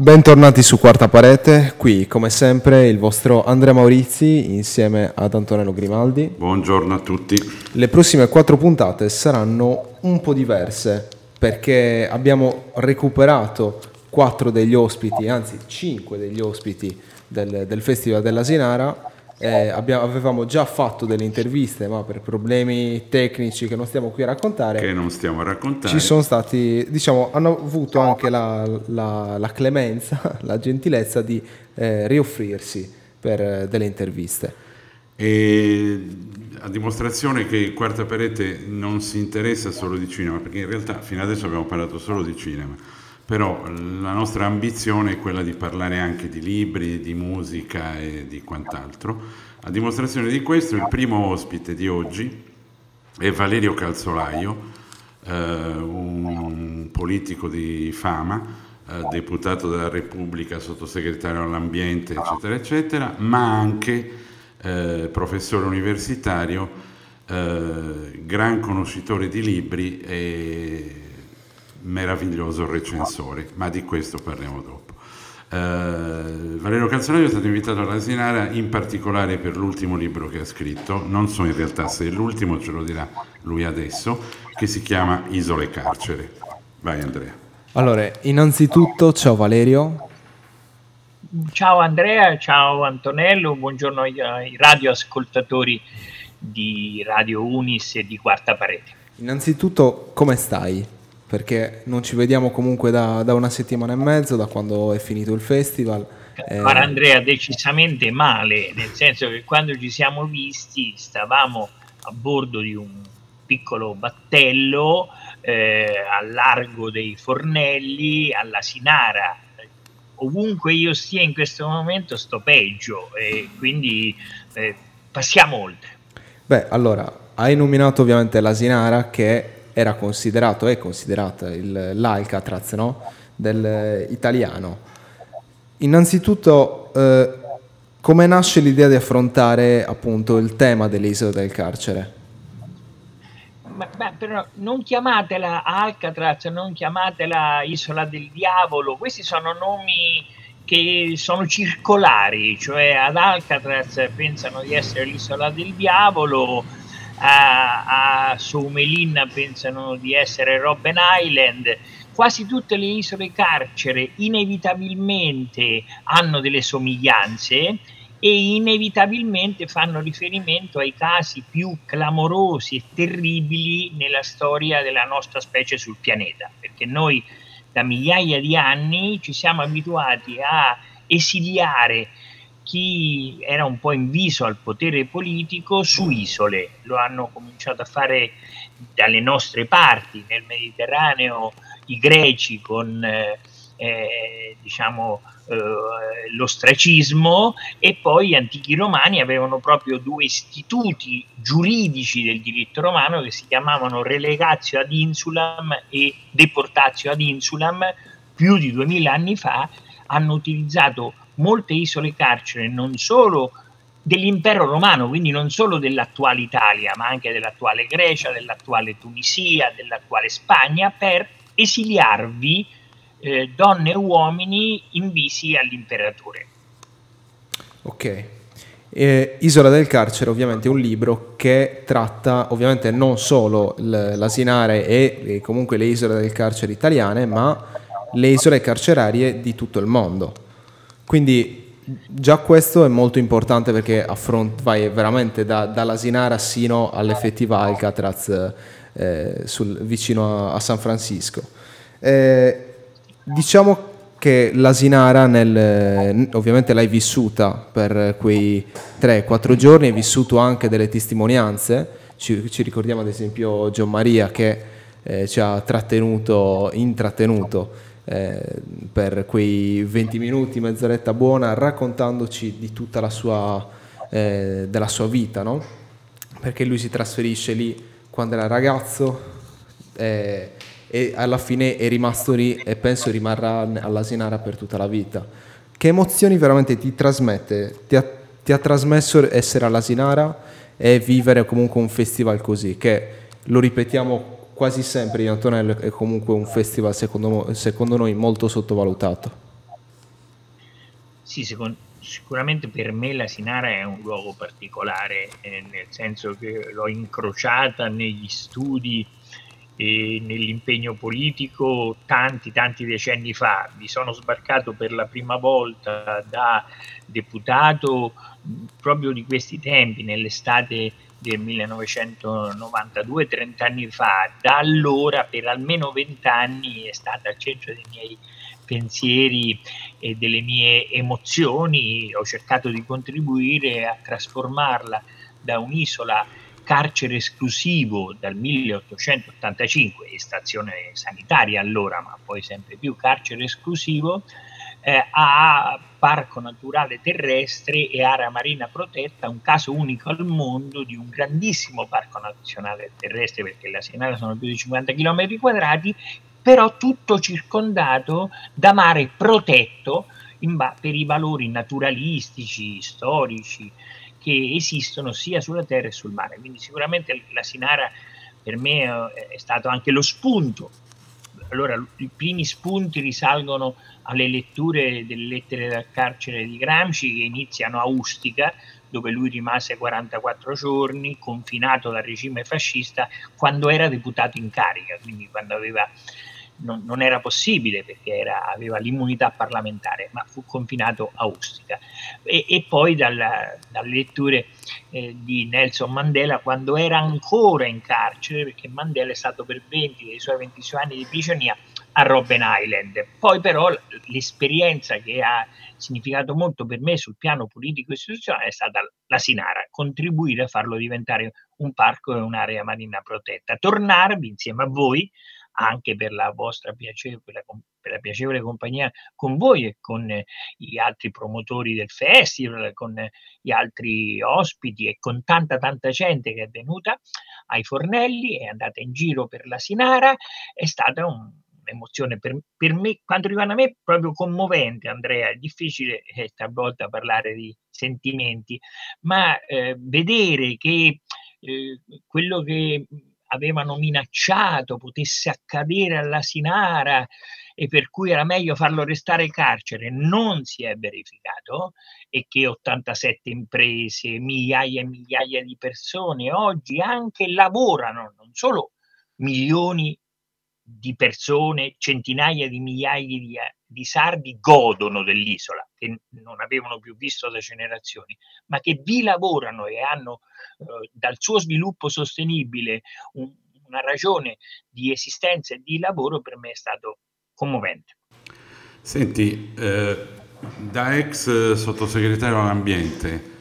Bentornati su Quarta Parete, qui come sempre il vostro Andrea Maurizi insieme ad Antonello Grimaldi. Buongiorno a tutti. Le prossime quattro puntate saranno un po' diverse perché abbiamo recuperato quattro degli ospiti, anzi cinque degli ospiti del, del Festival della Sinara eh, abbiamo, avevamo già fatto delle interviste, ma per problemi tecnici che non stiamo qui a raccontare, che non stiamo a raccontare, ci sono stati, diciamo, hanno avuto anche la, la, la clemenza, la gentilezza di eh, rioffrirsi per eh, delle interviste. E a dimostrazione che Quarta Parete non si interessa solo di cinema, perché in realtà fino adesso abbiamo parlato solo di cinema però la nostra ambizione è quella di parlare anche di libri, di musica e di quant'altro. A dimostrazione di questo, il primo ospite di oggi è Valerio Calzolaio, eh, un politico di fama, eh, deputato della Repubblica, sottosegretario all'ambiente, eccetera, eccetera, ma anche eh, professore universitario, eh, gran conoscitore di libri e meraviglioso recensore, ma di questo parliamo dopo. Uh, Valerio Calzolaio è stato invitato alla Sinara in particolare per l'ultimo libro che ha scritto, non so in realtà se è l'ultimo, ce lo dirà lui adesso, che si chiama Isole Carcere. Vai Andrea. Allora, innanzitutto ciao Valerio. Ciao Andrea, ciao Antonello, buongiorno ai, ai radioascoltatori di Radio Unis e di Quarta Parete. Innanzitutto come stai? Perché non ci vediamo comunque da, da, una settimana e mezzo, da quando è finito il festival. Eh... Andrea, decisamente male, nel senso che quando ci siamo visti stavamo a bordo di un piccolo battello eh, al largo dei Fornelli, alla Sinara. Ovunque io stia in questo momento sto peggio e quindi eh, passiamo oltre. Beh, allora, hai nominato ovviamente la Sinara che era considerato, è considerata il, l'Alcatraz no? del italiano. Innanzitutto, eh, come nasce l'idea di affrontare appunto il tema delle isole del carcere? Beh, però non chiamatela Alcatraz, non chiamatela Isola del Diavolo, questi sono nomi che sono circolari, cioè ad Alcatraz pensano di essere l'isola del diavolo, a, a Soumelin pensano di essere Robben Island, quasi tutte le isole carcere inevitabilmente hanno delle somiglianze e inevitabilmente fanno riferimento ai casi più clamorosi e terribili nella storia della nostra specie sul pianeta, perché noi da migliaia di anni ci siamo abituati a esiliare chi era un po' inviso al potere politico su isole. Lo hanno cominciato a fare dalle nostre parti, nel Mediterraneo, i greci con eh, eh, diciamo, eh, l'ostracismo e poi gli antichi romani avevano proprio due istituti giuridici del diritto romano che si chiamavano relegatio ad insulam e deportatio ad insulam più di duemila anni fa hanno utilizzato molte isole carcere non solo dell'impero romano, quindi non solo dell'attuale Italia, ma anche dell'attuale Grecia, dell'attuale Tunisia, dell'attuale Spagna, per esiliarvi eh, donne e uomini invisi all'imperatore. Ok. Eh, Isola del carcere ovviamente è un libro che tratta ovviamente non solo l'asinare e, e comunque le isole del carcere italiane, ma le isole carcerarie di tutto il mondo. Quindi già questo è molto importante perché affront- vai veramente da, dall'Asinara sino all'effettiva Alcatraz eh, sul, vicino a, a, San Francisco. Eh, diciamo che l'Asinara, nel, ovviamente l'hai vissuta per quei 3-4 giorni, hai vissuto anche delle testimonianze, ci, ci ricordiamo ad esempio Gian Maria che eh, ci ha trattenuto, intrattenuto eh, per quei 20 minuti, mezz'oretta buona, raccontandoci di tutta la sua, eh, della sua vita, no? Perché lui si trasferisce lì quando era ragazzo eh, e alla fine è rimasto lì e penso rimarrà all'Asinara per tutta la vita. Che emozioni veramente ti trasmette? Ti ha, ti ha trasmesso essere all'Asinara e vivere comunque un festival così, che lo ripetiamo quasi sempre in Antonello è comunque un festival secondo, secondo noi molto sottovalutato. Sì, secondo, sicuramente per me la Sinara è un luogo particolare, eh, nel senso che l'ho incrociata negli studi e nell'impegno politico tanti tanti decenni fa. Vi sono sbarcato per la prima volta da deputato proprio di questi tempi, nell'estate del 1992, 30 anni fa. Da allora per almeno 20 anni è stata al centro dei miei pensieri e delle mie emozioni. Ho cercato di contribuire a trasformarla da un'isola carcere esclusivo dal 1885 e stazione sanitaria allora, ma poi sempre più carcere esclusivo, eh, a parco naturale terrestre e area marina protetta, un caso unico al mondo di un grandissimo parco nazionale terrestre, perché la Sienara sono più di 50 km quadrati, però tutto circondato da mare protetto ba- per i valori naturalistici, storici, che esistono sia sulla terra che sul mare. Quindi sicuramente la Sinara per me eh, è stato anche lo spunto. Allora, i primi spunti risalgono alle letture delle lettere dal carcere di Gramsci che iniziano a Ustica, dove lui rimase 44 giorni, confinato dal regime fascista, quando era deputato in carica, quindi quando aveva non, non era possibile perché era, aveva l'immunità parlamentare, ma fu confinato a Ustica. E, e poi dalla, dalle letture eh, di Nelson Mandela quando era ancora in carcere, perché Mandela è stato per 20 dei suoi 26 anni di prigionia a Robben Island. Poi però l'esperienza che ha significato molto per me sul piano politico e istituzionale è stata la Sinara, contribuire a farlo diventare un parco e un'area marina protetta. Tornarvi insieme a voi anche per la vostra piacevole, per la piacevole compagnia con voi e con eh, gli altri promotori del festival, con gli altri ospiti e con tanta tanta gente che è venuta ai fornelli, è andata in giro per la Sinara, è stata un, un'emozione per, per, me, quanto riguarda me, proprio commovente, Andrea. È difficile eh, talvolta parlare di sentimenti, ma eh, vedere che eh, quello che avevano minacciato potesse accadere alla Sinara e per cui era meglio farlo restare in carcere, non si è verificato e che 87 imprese, migliaia e migliaia di persone oggi anche lavorano, non solo milioni di persone, centinaia di migliaia di, di, sardi godono dell'isola, che non avevano più visto da generazioni, ma che vi lavorano e hanno eh, dal suo sviluppo sostenibile un, una ragione di esistenza e di lavoro, per me è stato commovente. Senti, eh, da ex sottosegretario all'ambiente,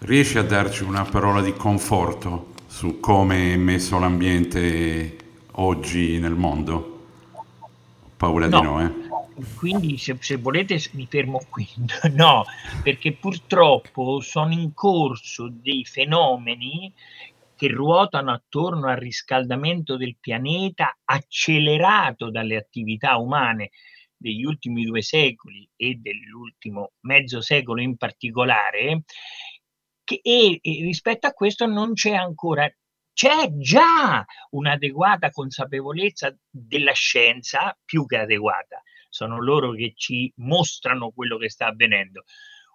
riesci a darci una parola di conforto su come è messo l'ambiente oggi nel mondo? Paura no. di no, eh? Quindi se, se, volete mi fermo qui. No, perché purtroppo sono in corso dei fenomeni che ruotano attorno al riscaldamento del pianeta accelerato dalle attività umane degli ultimi due secoli e dell'ultimo mezzo secolo in particolare, che, e, e rispetto a questo non c'è ancora c'è già un'adeguata consapevolezza della scienza, più che adeguata, sono loro che ci mostrano quello che sta avvenendo.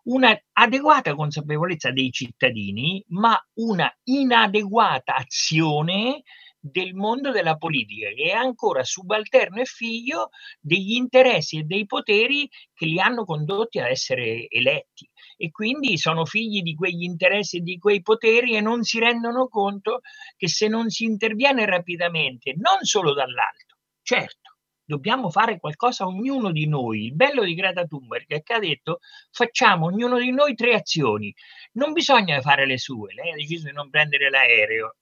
Una adeguata consapevolezza dei cittadini, ma una inadeguata azione del mondo della politica, che è ancora subalterno e figlio degli interessi e dei poteri che li hanno condotti ad essere eletti e quindi sono figli di quegli interessi e di quei poteri e non si rendono conto che se non si interviene rapidamente, non solo dall'alto, certo, dobbiamo fare qualcosa ognuno di noi. Il bello di Greta Thunberg è che ha detto facciamo ognuno di noi tre azioni. Non bisogna fare le sue, lei ha deciso di non prendere l'aereo.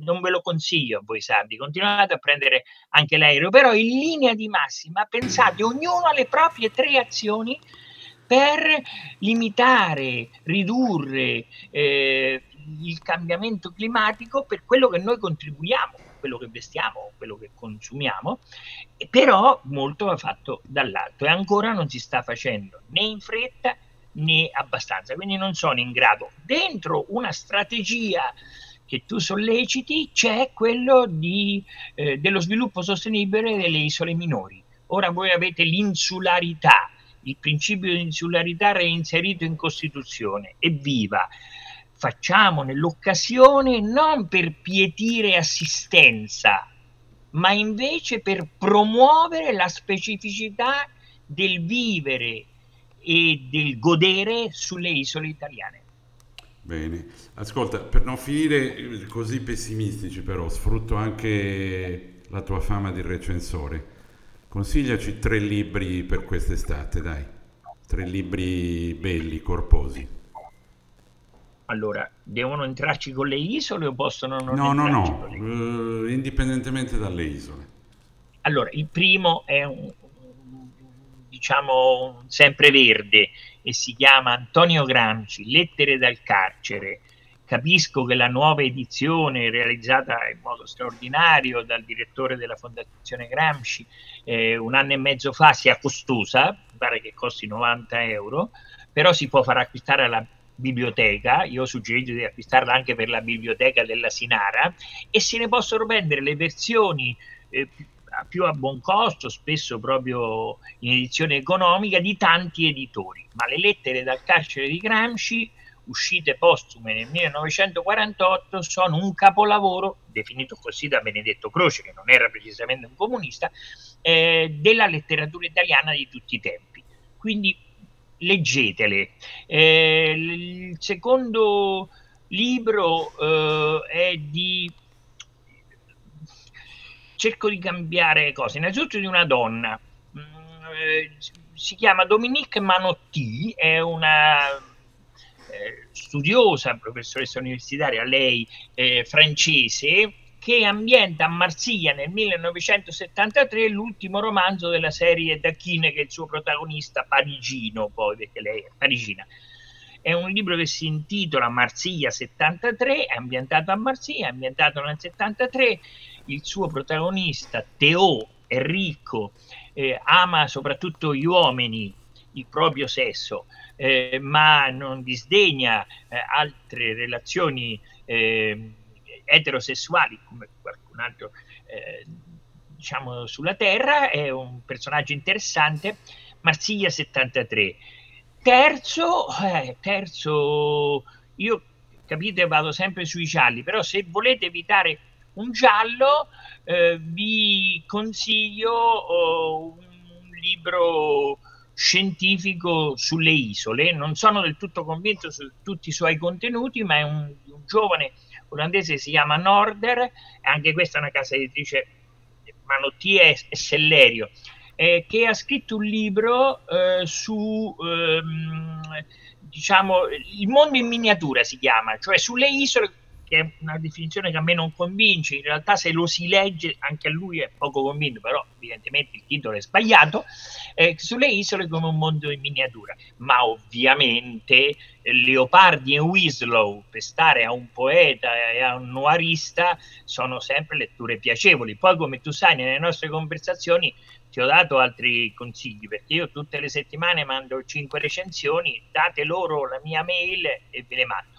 Non ve lo consiglio a voi sardi, continuate a prendere anche l'aereo, però in linea di massima pensate ognuno alle proprie tre azioni per limitare, ridurre eh, il cambiamento climatico per quello che noi contribuiamo, quello che vestiamo, quello che consumiamo, però molto va fatto dall'alto e ancora non si sta facendo né in fretta né abbastanza, quindi non sono in grado. Dentro una strategia che tu solleciti c'è quello di, eh, dello sviluppo sostenibile delle isole minori. Ora voi avete l'insularità, il principio di insularità reinserito in Costituzione. Evviva! Facciamone l'occasione non per pietire assistenza, ma invece per promuovere la specificità del vivere e del godere sulle isole italiane. Bene, ascolta, per non finire così pessimistici però, sfrutto anche la tua fama di recensore. Consigliaci tre libri per quest'estate, dai. Tre libri belli, corposi. Allora, devono entrarci con le isole o possono non no, entrarci no, no, uh, indipendentemente dalle isole. Allora, il primo è un, diciamo, un sempreverde e si chiama Antonio Gramsci, Lettere dal carcere. Capisco che la nuova edizione, realizzata in modo straordinario dal direttore della Fondazione Gramsci eh, un anno e mezzo fa, sia costosa, pare che costi 90 euro, però si può far acquistare alla biblioteca, io ho suggerito di acquistarla anche per la biblioteca della Sinara, e se ne possono prendere le versioni eh, più a buon costo, spesso proprio in edizione economica, di tanti editori. Ma le lettere dal carcere di Gramsci, uscite postume nel 1948, sono un capolavoro, definito così da Benedetto Croce, che non era precisamente un comunista, eh, della letteratura italiana di tutti i tempi. Quindi leggetele. Eh, il secondo libro eh, è di cerco di cambiare cose. Innanzitutto di una donna, mm, eh, si chiama Dominique Manotti, è una eh, studiosa, professoressa universitaria, lei eh, francese, che ambienta a Marsiglia nel 1973 l'ultimo romanzo della serie Dachine, che è il suo protagonista parigino, poi perché lei è parigina. È un libro che si intitola Marsiglia 73, è ambientato a Marsiglia, è ambientato nel 73 il suo protagonista, Teo, è ricco, eh, ama soprattutto gli uomini, il proprio sesso, eh, ma non disdegna eh, altre relazioni eh, eterosessuali come qualcun altro eh, diciamo sulla Terra, è un personaggio interessante. Marsiglia 73. Terzo, eh, terzo, io capite vado sempre sui gialli, però se volete evitare un giallo, eh, vi consiglio oh, un libro scientifico sulle isole. Non sono del tutto convinto su tutti i suoi contenuti, ma è un, un giovane olandese che si chiama Norder, anche questa è una casa editrice Manottia e, e Sellerio, eh, che ha scritto un libro eh, su ehm, diciamo il mondo in miniatura si chiama, cioè sulle isole che è una definizione che a me non convince, in realtà se lo si legge anche a lui è poco convinto, però evidentemente il titolo è sbagliato, eh, sulle isole come un mondo in miniatura, ma ovviamente eh, Leopardi e Winslow, per stare a un poeta e a un noirista, sono sempre letture piacevoli. Poi come tu sai nelle nostre conversazioni ti ho dato altri consigli perché io tutte le settimane mando 5 recensioni, date loro la mia mail e ve le mando.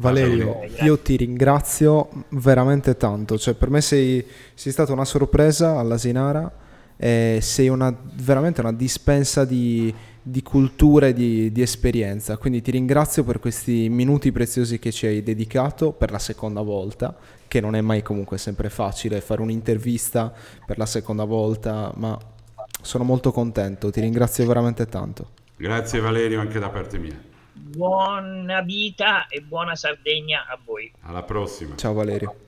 Valerio, io ti ringrazio veramente tanto, cioè per me sei, sei stata una sorpresa all'Asinara e sei una, veramente una dispensa di, di cultura e di, di, esperienza, quindi ti ringrazio per questi minuti preziosi che ci hai dedicato per la seconda volta, che non è mai comunque sempre facile fare un'intervista per la seconda volta, ma sono molto contento, ti ringrazio veramente tanto. Grazie Valerio anche da parte mia buona vita e buona Sardegna a voi. Alla prossima. Ciao Valerio.